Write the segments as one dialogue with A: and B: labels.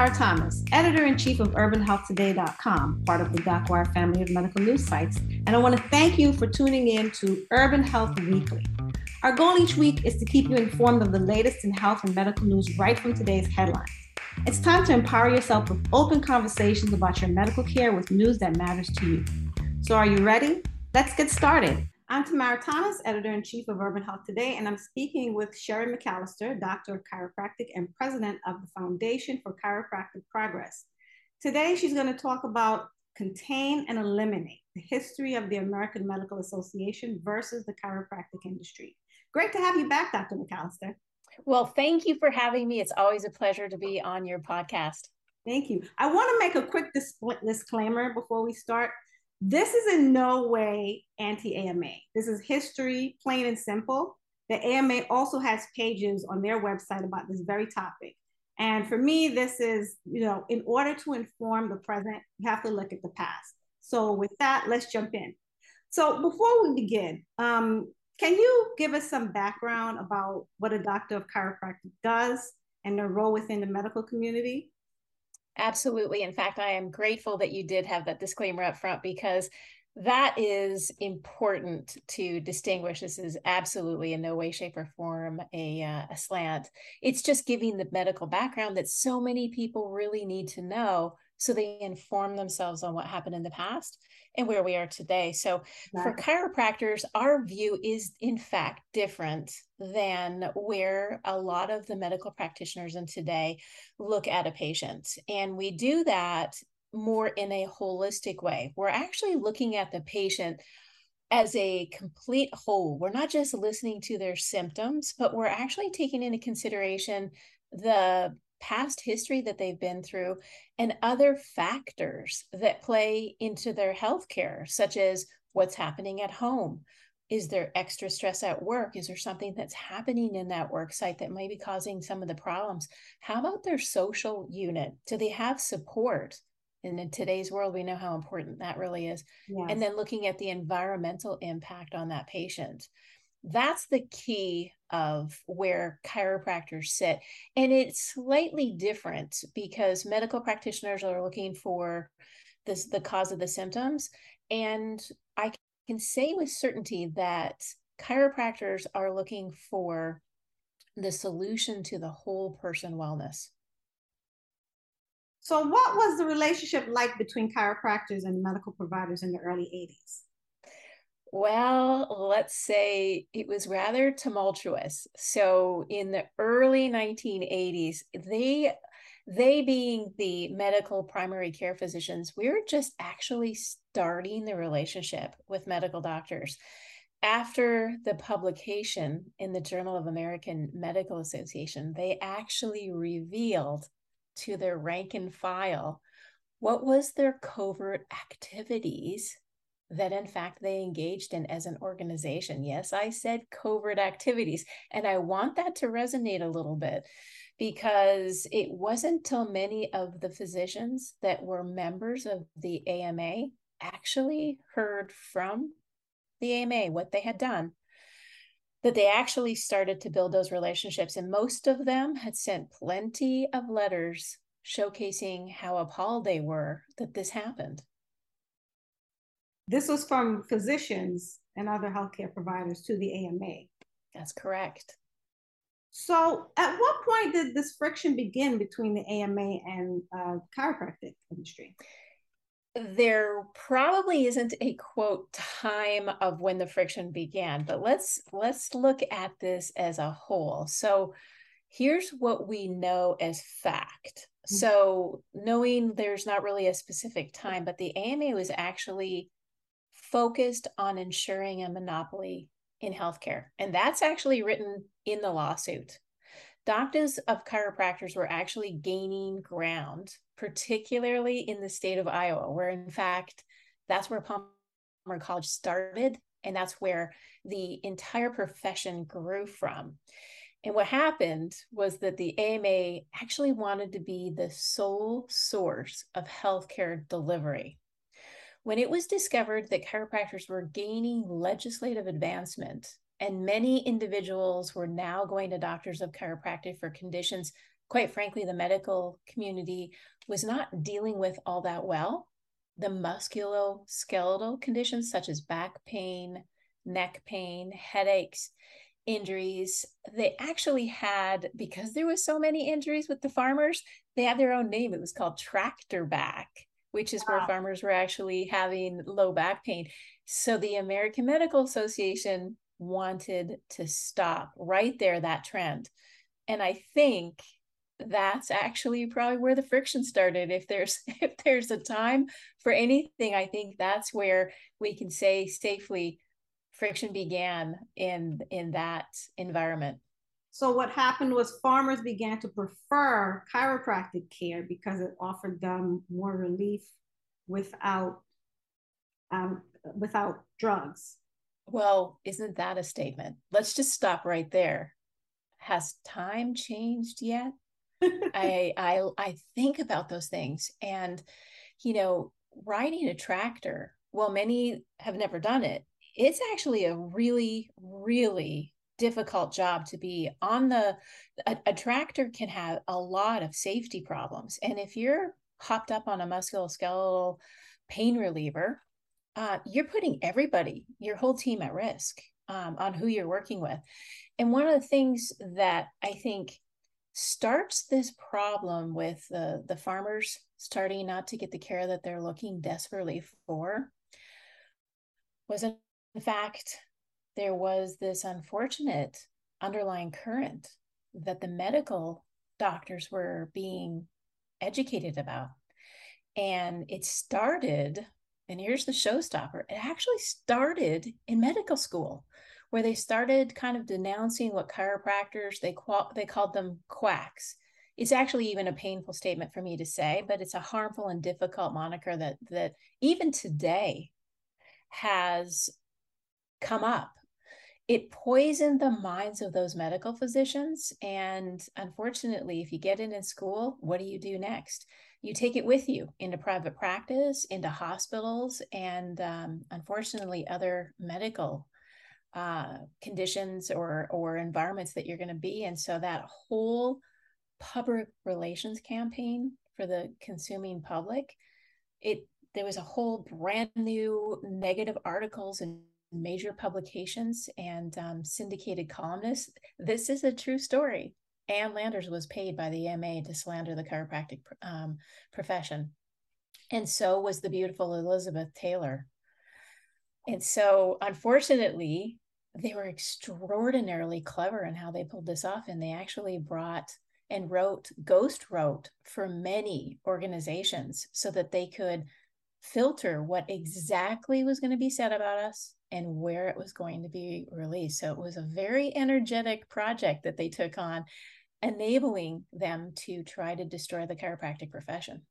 A: I'm Thomas, editor in chief of UrbanHealthToday.com, part of the DocWire family of medical news sites, and I want to thank you for tuning in to Urban Health Weekly. Our goal each week is to keep you informed of the latest in health and medical news right from today's headlines. It's time to empower yourself with open conversations about your medical care with news that matters to you. So, are you ready? Let's get started. I'm Tamara Thomas, editor in chief of Urban Health Today, and I'm speaking with Sherry McAllister, doctor of chiropractic and president of the Foundation for Chiropractic Progress. Today, she's going to talk about contain and eliminate the history of the American Medical Association versus the chiropractic industry. Great to have you back, Dr. McAllister.
B: Well, thank you for having me. It's always a pleasure to be on your podcast.
A: Thank you. I want to make a quick dis- disclaimer before we start. This is in no way anti AMA. This is history, plain and simple. The AMA also has pages on their website about this very topic. And for me, this is, you know, in order to inform the present, you have to look at the past. So, with that, let's jump in. So, before we begin, um, can you give us some background about what a doctor of chiropractic does and their role within the medical community?
B: Absolutely. In fact, I am grateful that you did have that disclaimer up front because that is important to distinguish. This is absolutely in no way, shape, or form a, uh, a slant. It's just giving the medical background that so many people really need to know so they inform themselves on what happened in the past and where we are today. So, for chiropractors, our view is in fact different than where a lot of the medical practitioners in today look at a patient. And we do that more in a holistic way. We're actually looking at the patient as a complete whole. We're not just listening to their symptoms, but we're actually taking into consideration the past history that they've been through and other factors that play into their health care, such as what's happening at home. Is there extra stress at work? Is there something that's happening in that work site that may be causing some of the problems? How about their social unit? Do they have support? And in today's world, we know how important that really is. Yes. And then looking at the environmental impact on that patient that's the key of where chiropractors sit. And it's slightly different because medical practitioners are looking for this the cause of the symptoms. And I can say with certainty that chiropractors are looking for the solution to the whole person wellness.
A: So, what was the relationship like between chiropractors and medical providers in the early 80s?
B: Well, let's say it was rather tumultuous. So in the early 1980s, they they being the medical primary care physicians, we're just actually starting the relationship with medical doctors. After the publication in the Journal of American Medical Association, they actually revealed to their rank and file what was their covert activities that in fact they engaged in as an organization. Yes, I said covert activities. And I want that to resonate a little bit because it wasn't till many of the physicians that were members of the AMA actually heard from the AMA what they had done that they actually started to build those relationships. And most of them had sent plenty of letters showcasing how appalled they were that this happened.
A: This was from physicians and other healthcare providers to the AMA.
B: That's correct.
A: So, at what point did this friction begin between the AMA and uh, chiropractic industry?
B: There probably isn't a quote time of when the friction began, but let's let's look at this as a whole. So, here's what we know as fact. Mm-hmm. So, knowing there's not really a specific time, but the AMA was actually focused on ensuring a monopoly in healthcare. And that's actually written in the lawsuit. Doctors of chiropractors were actually gaining ground, particularly in the state of Iowa, where in fact, that's where Palmer College started. And that's where the entire profession grew from. And what happened was that the AMA actually wanted to be the sole source of healthcare delivery. When it was discovered that chiropractors were gaining legislative advancement and many individuals were now going to doctors of chiropractic for conditions, quite frankly, the medical community was not dealing with all that well. The musculoskeletal conditions such as back pain, neck pain, headaches, injuries they actually had because there was so many injuries with the farmers they had their own name it was called tractor back which is wow. where farmers were actually having low back pain. So the american medical association wanted to stop right there that trend. And i think that's actually probably where the friction started. If there's if there's a time for anything i think that's where we can say safely friction began in in that environment
A: so what happened was farmers began to prefer chiropractic care because it offered them more relief without um, without drugs.
B: Well isn't that a statement? Let's just stop right there. Has time changed yet? I, I i think about those things and you know riding a tractor well many have never done it it's actually a really, really difficult job to be on the a, a, tractor can have a lot of safety problems. And if you're hopped up on a musculoskeletal pain reliever uh, you're putting everybody your whole team at risk um, on who you're working with. And one of the things that i think starts this problem with the, the farmers starting not to get the care that they're looking desperately for was in fact, there was this unfortunate underlying current that the medical doctors were being educated about. And it started, and here's the showstopper it actually started in medical school, where they started kind of denouncing what chiropractors, they, qual- they called them quacks. It's actually even a painful statement for me to say, but it's a harmful and difficult moniker that that even today has come up. It poisoned the minds of those medical physicians. And unfortunately, if you get it in school, what do you do next? You take it with you into private practice, into hospitals, and um, unfortunately, other medical uh, conditions or or environments that you're going to be in. So that whole public relations campaign for the consuming public, it there was a whole brand new negative articles and major publications and um, syndicated columnists. This is a true story. Ann Landers was paid by the AMA to slander the chiropractic um, profession. And so was the beautiful Elizabeth Taylor. And so, unfortunately, they were extraordinarily clever in how they pulled this off. And they actually brought and wrote, ghost wrote for many organizations so that they could filter what exactly was going to be said about us and where it was going to be released. So it was a very energetic project that they took on, enabling them to try to destroy the chiropractic profession.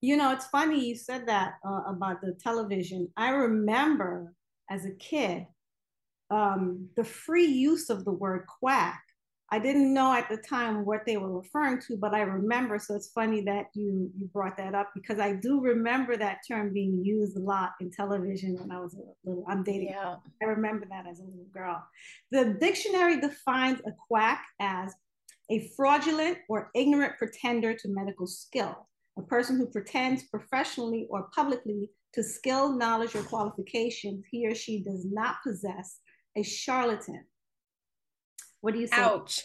A: You know, it's funny you said that uh, about the television. I remember as a kid um, the free use of the word quack I didn't know at the time what they were referring to, but I remember. So it's funny that you you brought that up because I do remember that term being used a lot in television when I was a little. I'm dating. Yeah. I remember that as a little girl. The dictionary defines a quack as a fraudulent or ignorant pretender to medical skill, a person who pretends professionally or publicly to skill, knowledge, or qualifications he or she does not possess, a charlatan what do you say?
B: Ouch.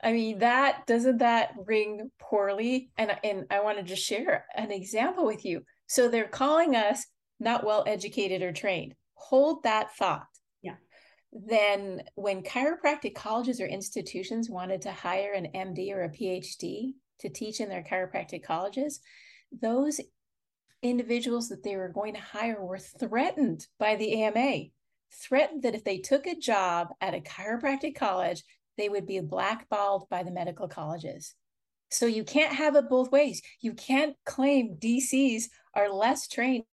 B: I mean, that doesn't that ring poorly? And and I want to just share an example with you. So they're calling us not well educated or trained. Hold that thought.
A: Yeah.
B: Then when chiropractic colleges or institutions wanted to hire an MD or a PhD to teach in their chiropractic colleges, those individuals that they were going to hire were threatened by the AMA threatened that if they took a job at a chiropractic college, they would be blackballed by the medical colleges. So you can't have it both ways. You can't claim DCs are less trained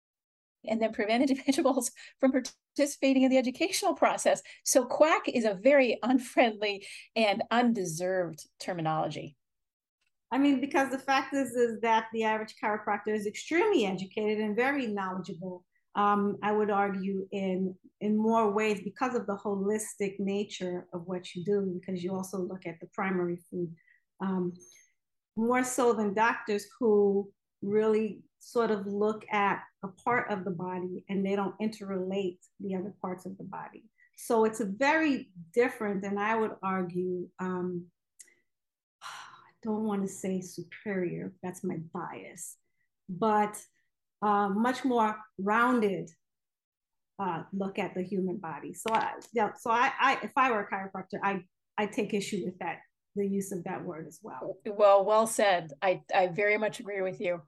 B: and then prevent individuals from participating in the educational process. So quack is a very unfriendly and undeserved terminology.
A: I mean, because the fact is, is that the average chiropractor is extremely educated and very knowledgeable. Um, I would argue in in more ways because of the holistic nature of what you do, because you also look at the primary food um, more so than doctors who really sort of look at a part of the body and they don't interrelate the other parts of the body. So it's a very different, and I would argue, um, I don't want to say superior, that's my bias, but uh, much more rounded uh, look at the human body. So I, yeah, so I, I, if I were a chiropractor, I, I take issue with that, the use of that word as well.
B: Well, well said. I, I very much agree with you.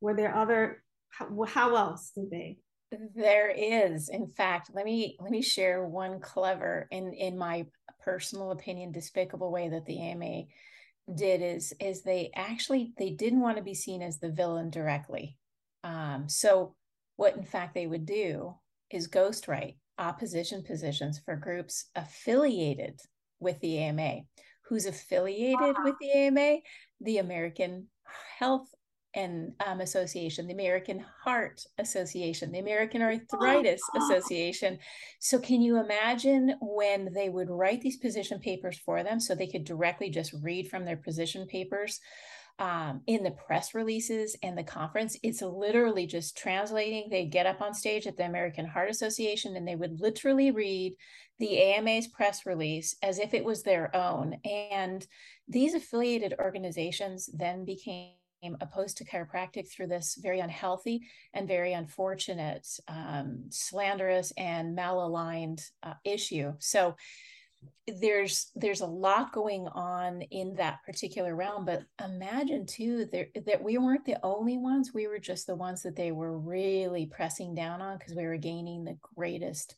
A: Were there other, how, how else did they?
B: There is, in fact, let me let me share one clever, in in my personal opinion, despicable way that the AMA did is is they actually they didn't want to be seen as the villain directly um, so what in fact they would do is ghostwrite opposition positions for groups affiliated with the ama who's affiliated with the ama the american health and um, Association, the American Heart Association, the American Arthritis Association. So, can you imagine when they would write these position papers for them so they could directly just read from their position papers? Um, in the press releases and the conference, it's literally just translating. They get up on stage at the American Heart Association and they would literally read the AMA's press release as if it was their own. And these affiliated organizations then became opposed to chiropractic through this very unhealthy and very unfortunate, um, slanderous and malaligned uh, issue. So there's there's a lot going on in that particular realm but imagine too there, that we weren't the only ones we were just the ones that they were really pressing down on because we were gaining the greatest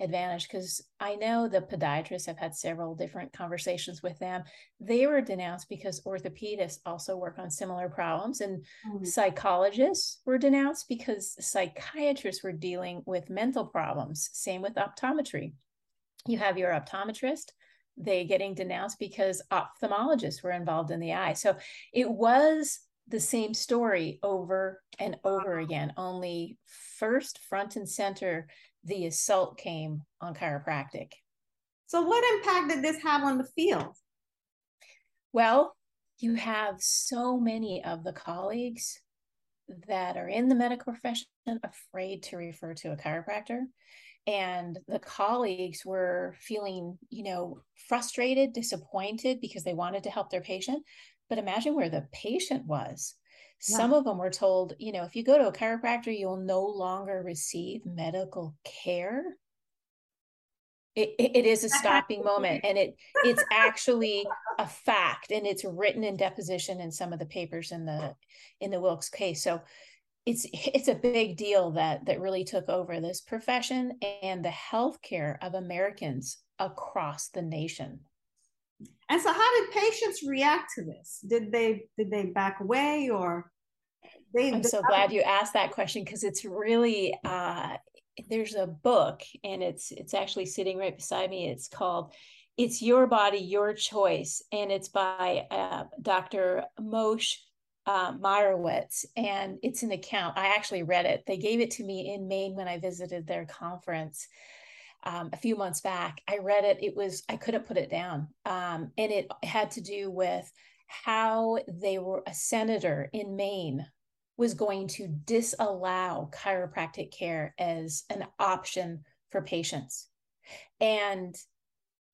B: advantage because I know the podiatrists have had several different conversations with them. They were denounced because orthopedists also work on similar problems, and mm-hmm. psychologists were denounced because psychiatrists were dealing with mental problems. Same with optometry. You have your optometrist, they getting denounced because ophthalmologists were involved in the eye. So it was the same story over and over again, only first front and center the assault came on chiropractic.
A: So, what impact did this have on the field?
B: Well, you have so many of the colleagues that are in the medical profession afraid to refer to a chiropractor. And the colleagues were feeling, you know, frustrated, disappointed because they wanted to help their patient. But imagine where the patient was. Yeah. Some of them were told, you know, if you go to a chiropractor, you'll no longer receive medical care. It, it, it is a stopping moment and it it's actually a fact and it's written in deposition in some of the papers in the in the Wilk's case so it's it's a big deal that that really took over this profession and the healthcare of americans across the nation
A: and so how did patients react to this? Did they did they back away or
B: they I'm so glad you asked that question because it's really uh there's a book and it's it's actually sitting right beside me. It's called It's Your Body, Your Choice, and it's by uh, Dr. Moshe uh, Meyerowitz, and it's an account. I actually read it. They gave it to me in Maine when I visited their conference um, a few months back. I read it. It was, I couldn't put it down. Um, and it had to do with how they were, a senator in Maine was going to disallow chiropractic care as an option for patients. And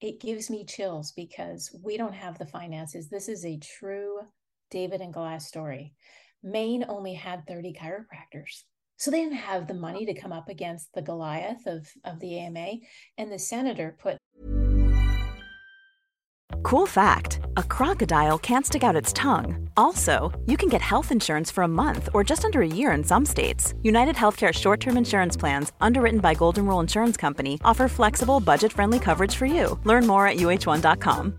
B: it gives me chills because we don't have the finances. This is a true David and Goliath story. Maine only had 30 chiropractors. So they didn't have the money to come up against the Goliath of, of the AMA. And the senator put.
C: Cool fact a crocodile can't stick out its tongue. Also, you can get health insurance for a month or just under a year in some states. United Healthcare short term insurance plans, underwritten by Golden Rule Insurance Company, offer flexible, budget friendly coverage for you. Learn more at uh1.com.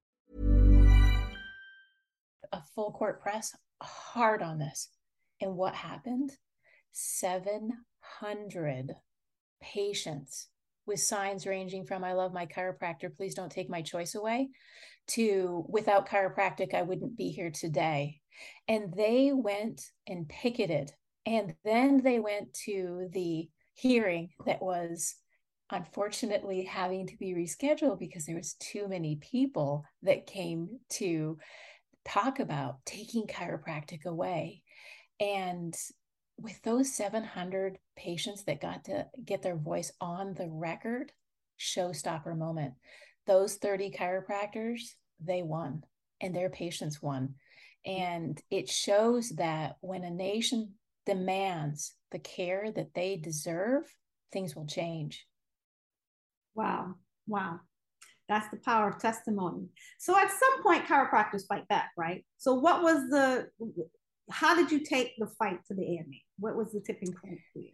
B: A full court press hard on this. And what happened? 700 patients with signs ranging from I love my chiropractor, please don't take my choice away, to without chiropractic, I wouldn't be here today. And they went and picketed. And then they went to the hearing that was unfortunately having to be rescheduled because there was too many people that came to talk about taking chiropractic away. And with those 700 patients that got to get their voice on the record, showstopper moment. Those 30 chiropractors, they won and their patients won. Mm. And it shows that when a nation demands the care that they deserve, things will change.
A: Wow. Wow. That's the power of testimony. So at some point, chiropractors fight back, right? So what was the how did you take the fight to the AMA? What was the tipping point for you?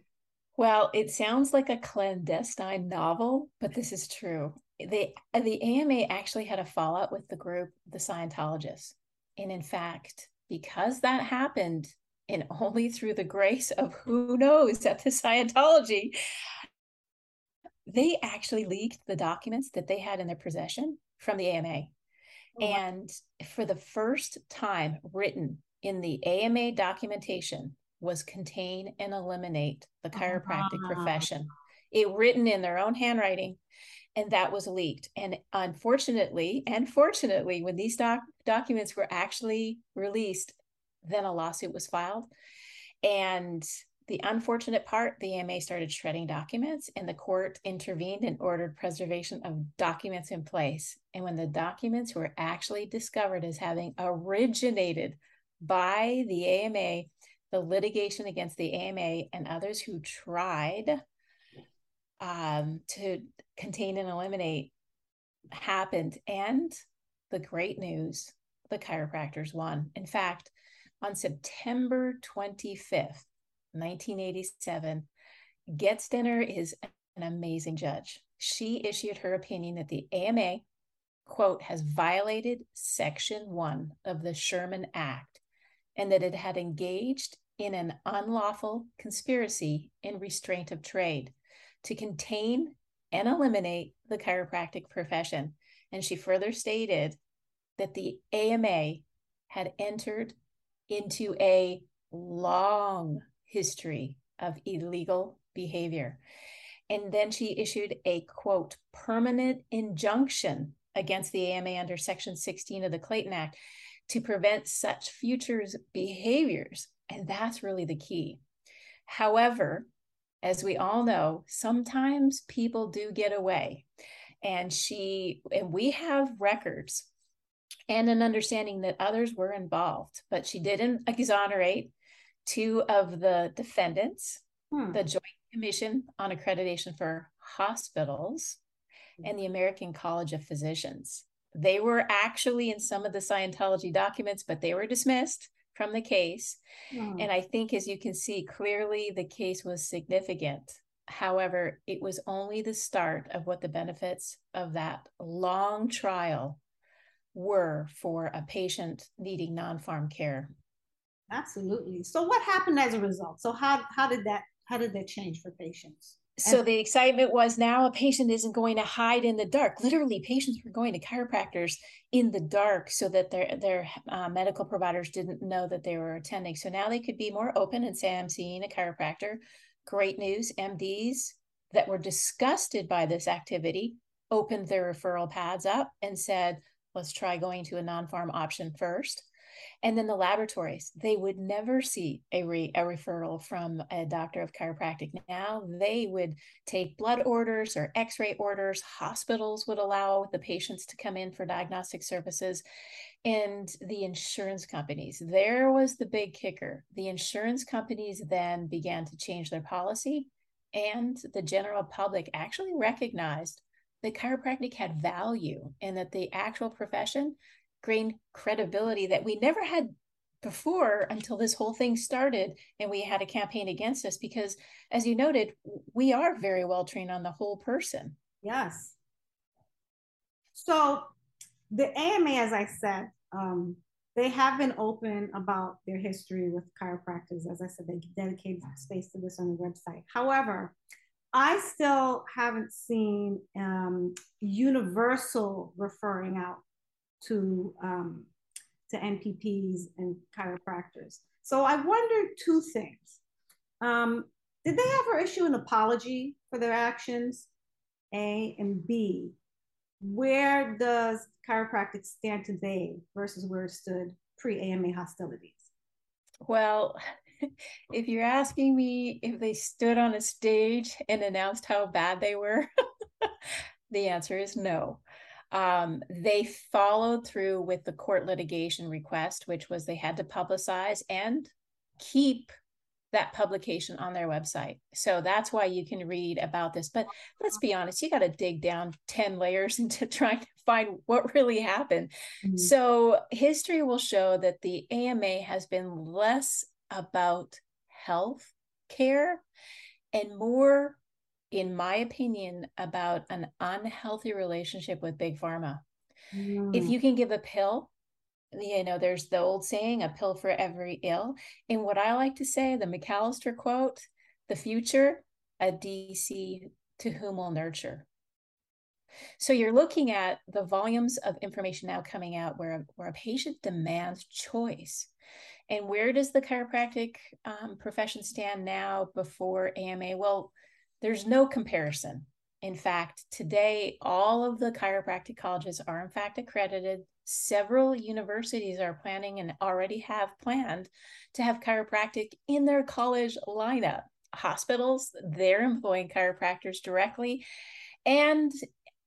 B: Well, it sounds like a clandestine novel, but this is true. The the AMA actually had a fallout with the group, the Scientologists. And in fact, because that happened, and only through the grace of who knows at the Scientology, they actually leaked the documents that they had in their possession from the AMA. Oh, and for the first time written in the AMA documentation was contain and eliminate the chiropractic uh-huh. profession. It written in their own handwriting, and that was leaked. And unfortunately, and fortunately, when these doc- documents were actually released, then a lawsuit was filed. And the unfortunate part, the AMA started shredding documents, and the court intervened and ordered preservation of documents in place. And when the documents were actually discovered as having originated by the AMA, the litigation against the AMA and others who tried um, to contain and eliminate happened. And the great news the chiropractors won. In fact, on September 25th, 1987, Getzendanner is an amazing judge. She issued her opinion that the AMA, quote, has violated Section 1 of the Sherman Act and that it had engaged in an unlawful conspiracy in restraint of trade to contain and eliminate the chiropractic profession. And she further stated that the AMA had entered into a long history of illegal behavior. And then she issued a quote, permanent injunction against the AMA under Section 16 of the Clayton Act to prevent such futures behaviors. And that's really the key. However, as we all know, sometimes people do get away. And she, and we have records and an understanding that others were involved, but she didn't exonerate two of the defendants, hmm. the Joint Commission on Accreditation for Hospitals and the American College of Physicians. They were actually in some of the Scientology documents, but they were dismissed from the case. Mm. And I think, as you can see clearly, the case was significant. However, it was only the start of what the benefits of that long trial were for a patient needing non pharm care.
A: Absolutely. So what happened as a result? So how how did that how did that change for patients?
B: So the excitement was now a patient isn't going to hide in the dark. Literally, patients were going to chiropractors in the dark so that their their uh, medical providers didn't know that they were attending. So now they could be more open and say, "I'm seeing a chiropractor." Great news. MDs that were disgusted by this activity opened their referral pads up and said, let's try going to a non-pharm option first and then the laboratories, they would never see a, re, a referral from a doctor of chiropractic. Now they would take blood orders or x ray orders. Hospitals would allow the patients to come in for diagnostic services. And the insurance companies, there was the big kicker. The insurance companies then began to change their policy, and the general public actually recognized that chiropractic had value and that the actual profession credibility that we never had before until this whole thing started and we had a campaign against us because as you noted we are very well trained on the whole person.
A: Yes. So the ama as i said um, they have been open about their history with chiropractors. As i said they dedicate space to this on the website. However i still haven't seen um, universal referring out to um, to NPPs and chiropractors. So I wondered two things. Um, did they ever issue an apology for their actions? A and B, where does chiropractic stand today versus where it stood pre-AMA hostilities?
B: Well, if you're asking me if they stood on a stage and announced how bad they were, the answer is no um, they followed through with the court litigation request, which was they had to publicize and keep that publication on their website. So that's why you can read about this. But let's be honest, you got to dig down 10 layers into trying to find what really happened. Mm-hmm. So history will show that the AMA has been less about health care and more in my opinion, about an unhealthy relationship with big pharma. Mm. If you can give a pill, you know, there's the old saying, a pill for every ill. And what I like to say, the McAllister quote, the future, a DC to whom will nurture. So you're looking at the volumes of information now coming out where, where a patient demands choice. And where does the chiropractic um, profession stand now before AMA? Well, there's no comparison. In fact, today, all of the chiropractic colleges are in fact accredited. Several universities are planning and already have planned to have chiropractic in their college lineup. Hospitals, they're employing chiropractors directly. And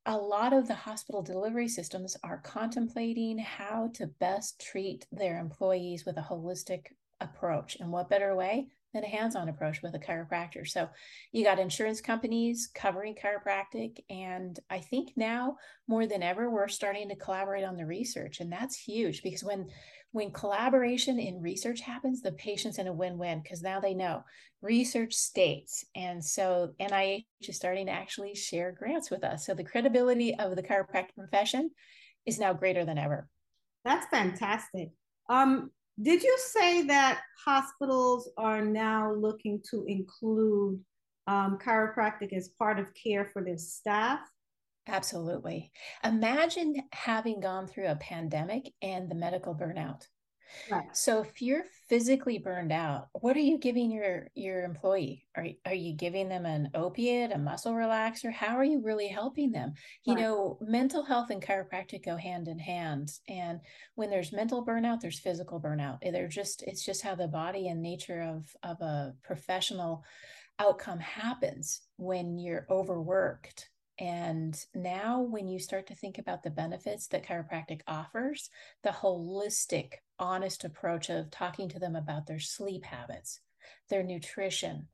B: a lot of the hospital delivery systems are contemplating how to best treat their employees with a holistic approach. And what better way than a hands-on approach with a chiropractor. So you got insurance companies covering chiropractic and I think now more than ever we're starting to collaborate on the research and that's huge because when when collaboration in research happens the patient's in a win-win because now they know research states and so NIH is starting to actually share grants with us. So the credibility of the chiropractic profession is now greater than ever.
A: That's fantastic. Um, did you say that hospitals are now looking to include um, chiropractic as part of care for their staff?
B: Absolutely. Imagine having gone through a pandemic and the medical burnout. Right. So if you're physically burned out, what are you giving your your employee? Are are you giving them an opiate, a muscle relaxer? How are you really helping them? You right. know, mental health and chiropractic go hand in hand. And when there's mental burnout, there's physical burnout. Eh, they're just it's just how the body and nature of of a professional outcome happens when you're overworked and now, when you start to think about the benefits that chiropractic offers, the holistic, honest approach of talking to them about their sleep habits, their nutrition,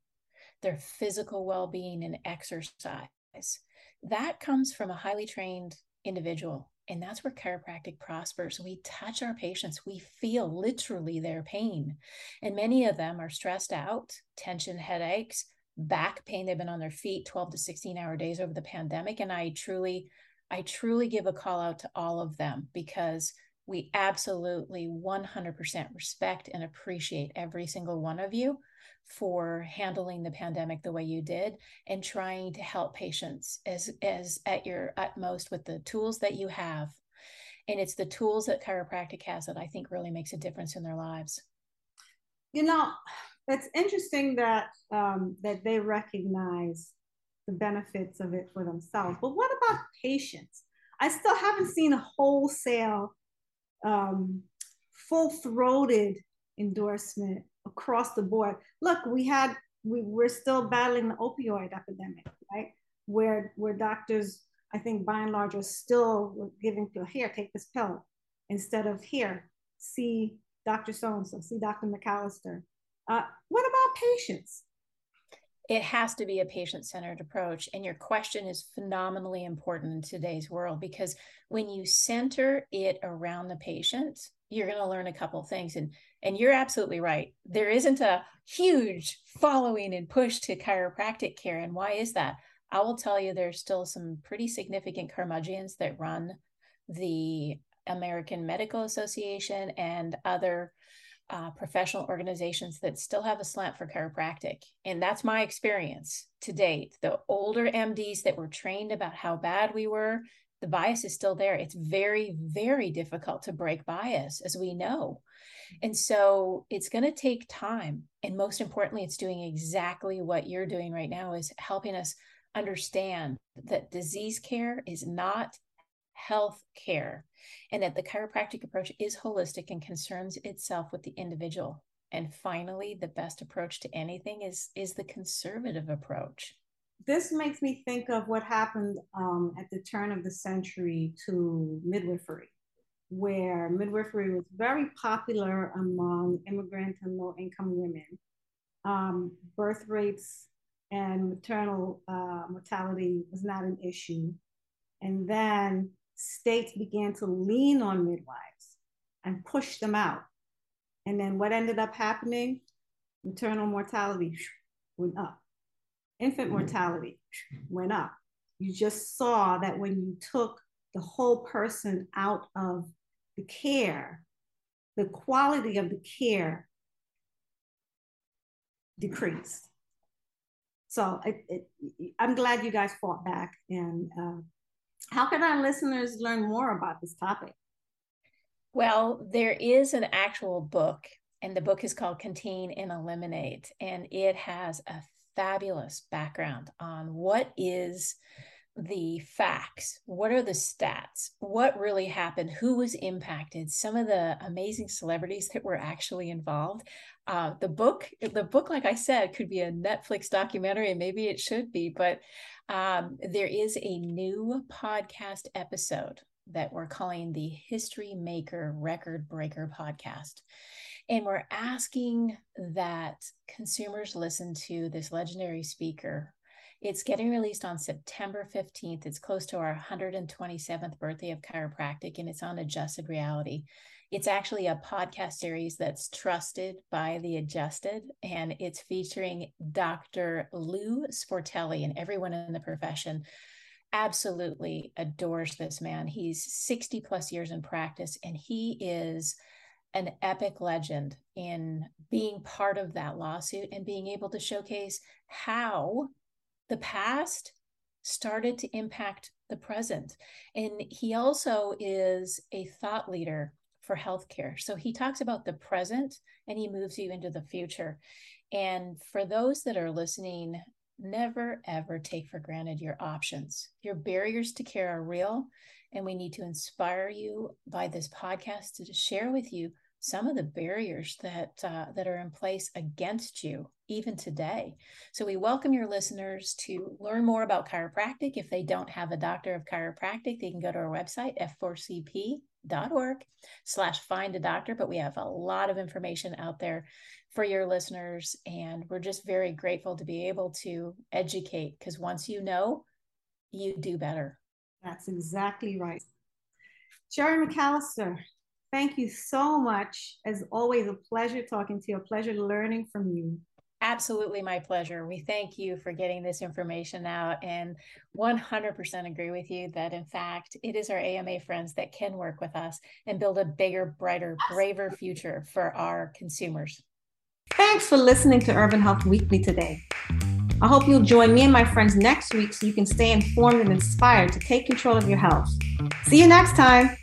B: their physical well being, and exercise, that comes from a highly trained individual. And that's where chiropractic prospers. We touch our patients, we feel literally their pain. And many of them are stressed out, tension, headaches, back pain. They've been on their feet 12 to 16 hour days over the pandemic. And I truly, I truly give a call out to all of them because we absolutely 100% respect and appreciate every single one of you for handling the pandemic the way you did and trying to help patients as as at your utmost with the tools that you have and it's the tools that chiropractic has that i think really makes a difference in their lives
A: you know it's interesting that um, that they recognize the benefits of it for themselves. But what about patients? I still haven't seen a wholesale, um, full throated endorsement across the board. Look, we had, we, we're still battling the opioid epidemic, right? Where, where doctors, I think by and large, are still giving people, here, take this pill, instead of here, see Dr. So and so, see Dr. McAllister. Uh, what about patients?
B: It has to be a patient centered approach. And your question is phenomenally important in today's world because when you center it around the patient, you're going to learn a couple things. And, and you're absolutely right. There isn't a huge following and push to chiropractic care. And why is that? I will tell you, there's still some pretty significant curmudgeons that run the American Medical Association and other uh, professional organizations that still have a slant for chiropractic. And that's my experience to date. The older MDs that were trained about how bad we were, the bias is still there. It's very, very difficult to break bias, as we know. And so it's going to take time. And most importantly, it's doing exactly what you're doing right now is helping us understand that disease care is not health care and that the chiropractic approach is holistic and concerns itself with the individual. And finally the best approach to anything is is the conservative approach.
A: This makes me think of what happened um, at the turn of the century to midwifery where midwifery was very popular among immigrant and low income women. Um, birth rates and maternal uh, mortality was not an issue. And then states began to lean on midwives and push them out. And then what ended up happening? Maternal mortality went up, infant mortality went up. You just saw that when you took the whole person out of the care, the quality of the care decreased. So it, it, I'm glad you guys fought back and uh, how can our listeners learn more about this topic?
B: Well, there is an actual book, and the book is called Contain and Eliminate, and it has a fabulous background on what is the facts what are the stats what really happened who was impacted some of the amazing celebrities that were actually involved. Uh, the book the book like i said could be a netflix documentary and maybe it should be but um, there is a new podcast episode that we're calling the history maker record breaker podcast. And we're asking that consumers listen to this legendary speaker it's getting released on September 15th. It's close to our 127th birthday of chiropractic, and it's on Adjusted Reality. It's actually a podcast series that's trusted by the adjusted, and it's featuring Dr. Lou Sportelli and everyone in the profession absolutely adores this man. He's 60 plus years in practice, and he is an epic legend in being part of that lawsuit and being able to showcase how the past started to impact the present. And he also is a thought leader for healthcare. So he talks about the present and he moves you into the future. And for those that are listening, never ever take for granted your options. Your barriers to care are real, and we need to inspire you by this podcast to share with you some of the barriers that uh, that are in place against you even today. So we welcome your listeners to learn more about chiropractic. If they don't have a doctor of chiropractic, they can go to our website f4cp.org slash find a doctor. But we have a lot of information out there for your listeners, and we're just very grateful to be able to educate because once you know, you do better.
A: That's exactly right. Sherry McAllister, Thank you so much. As always, a pleasure talking to you, a pleasure learning from you.
B: Absolutely, my pleasure. We thank you for getting this information out and 100% agree with you that, in fact, it is our AMA friends that can work with us and build a bigger, brighter, braver future for our consumers.
A: Thanks for listening to Urban Health Weekly today. I hope you'll join me and my friends next week so you can stay informed and inspired to take control of your health. See you next time.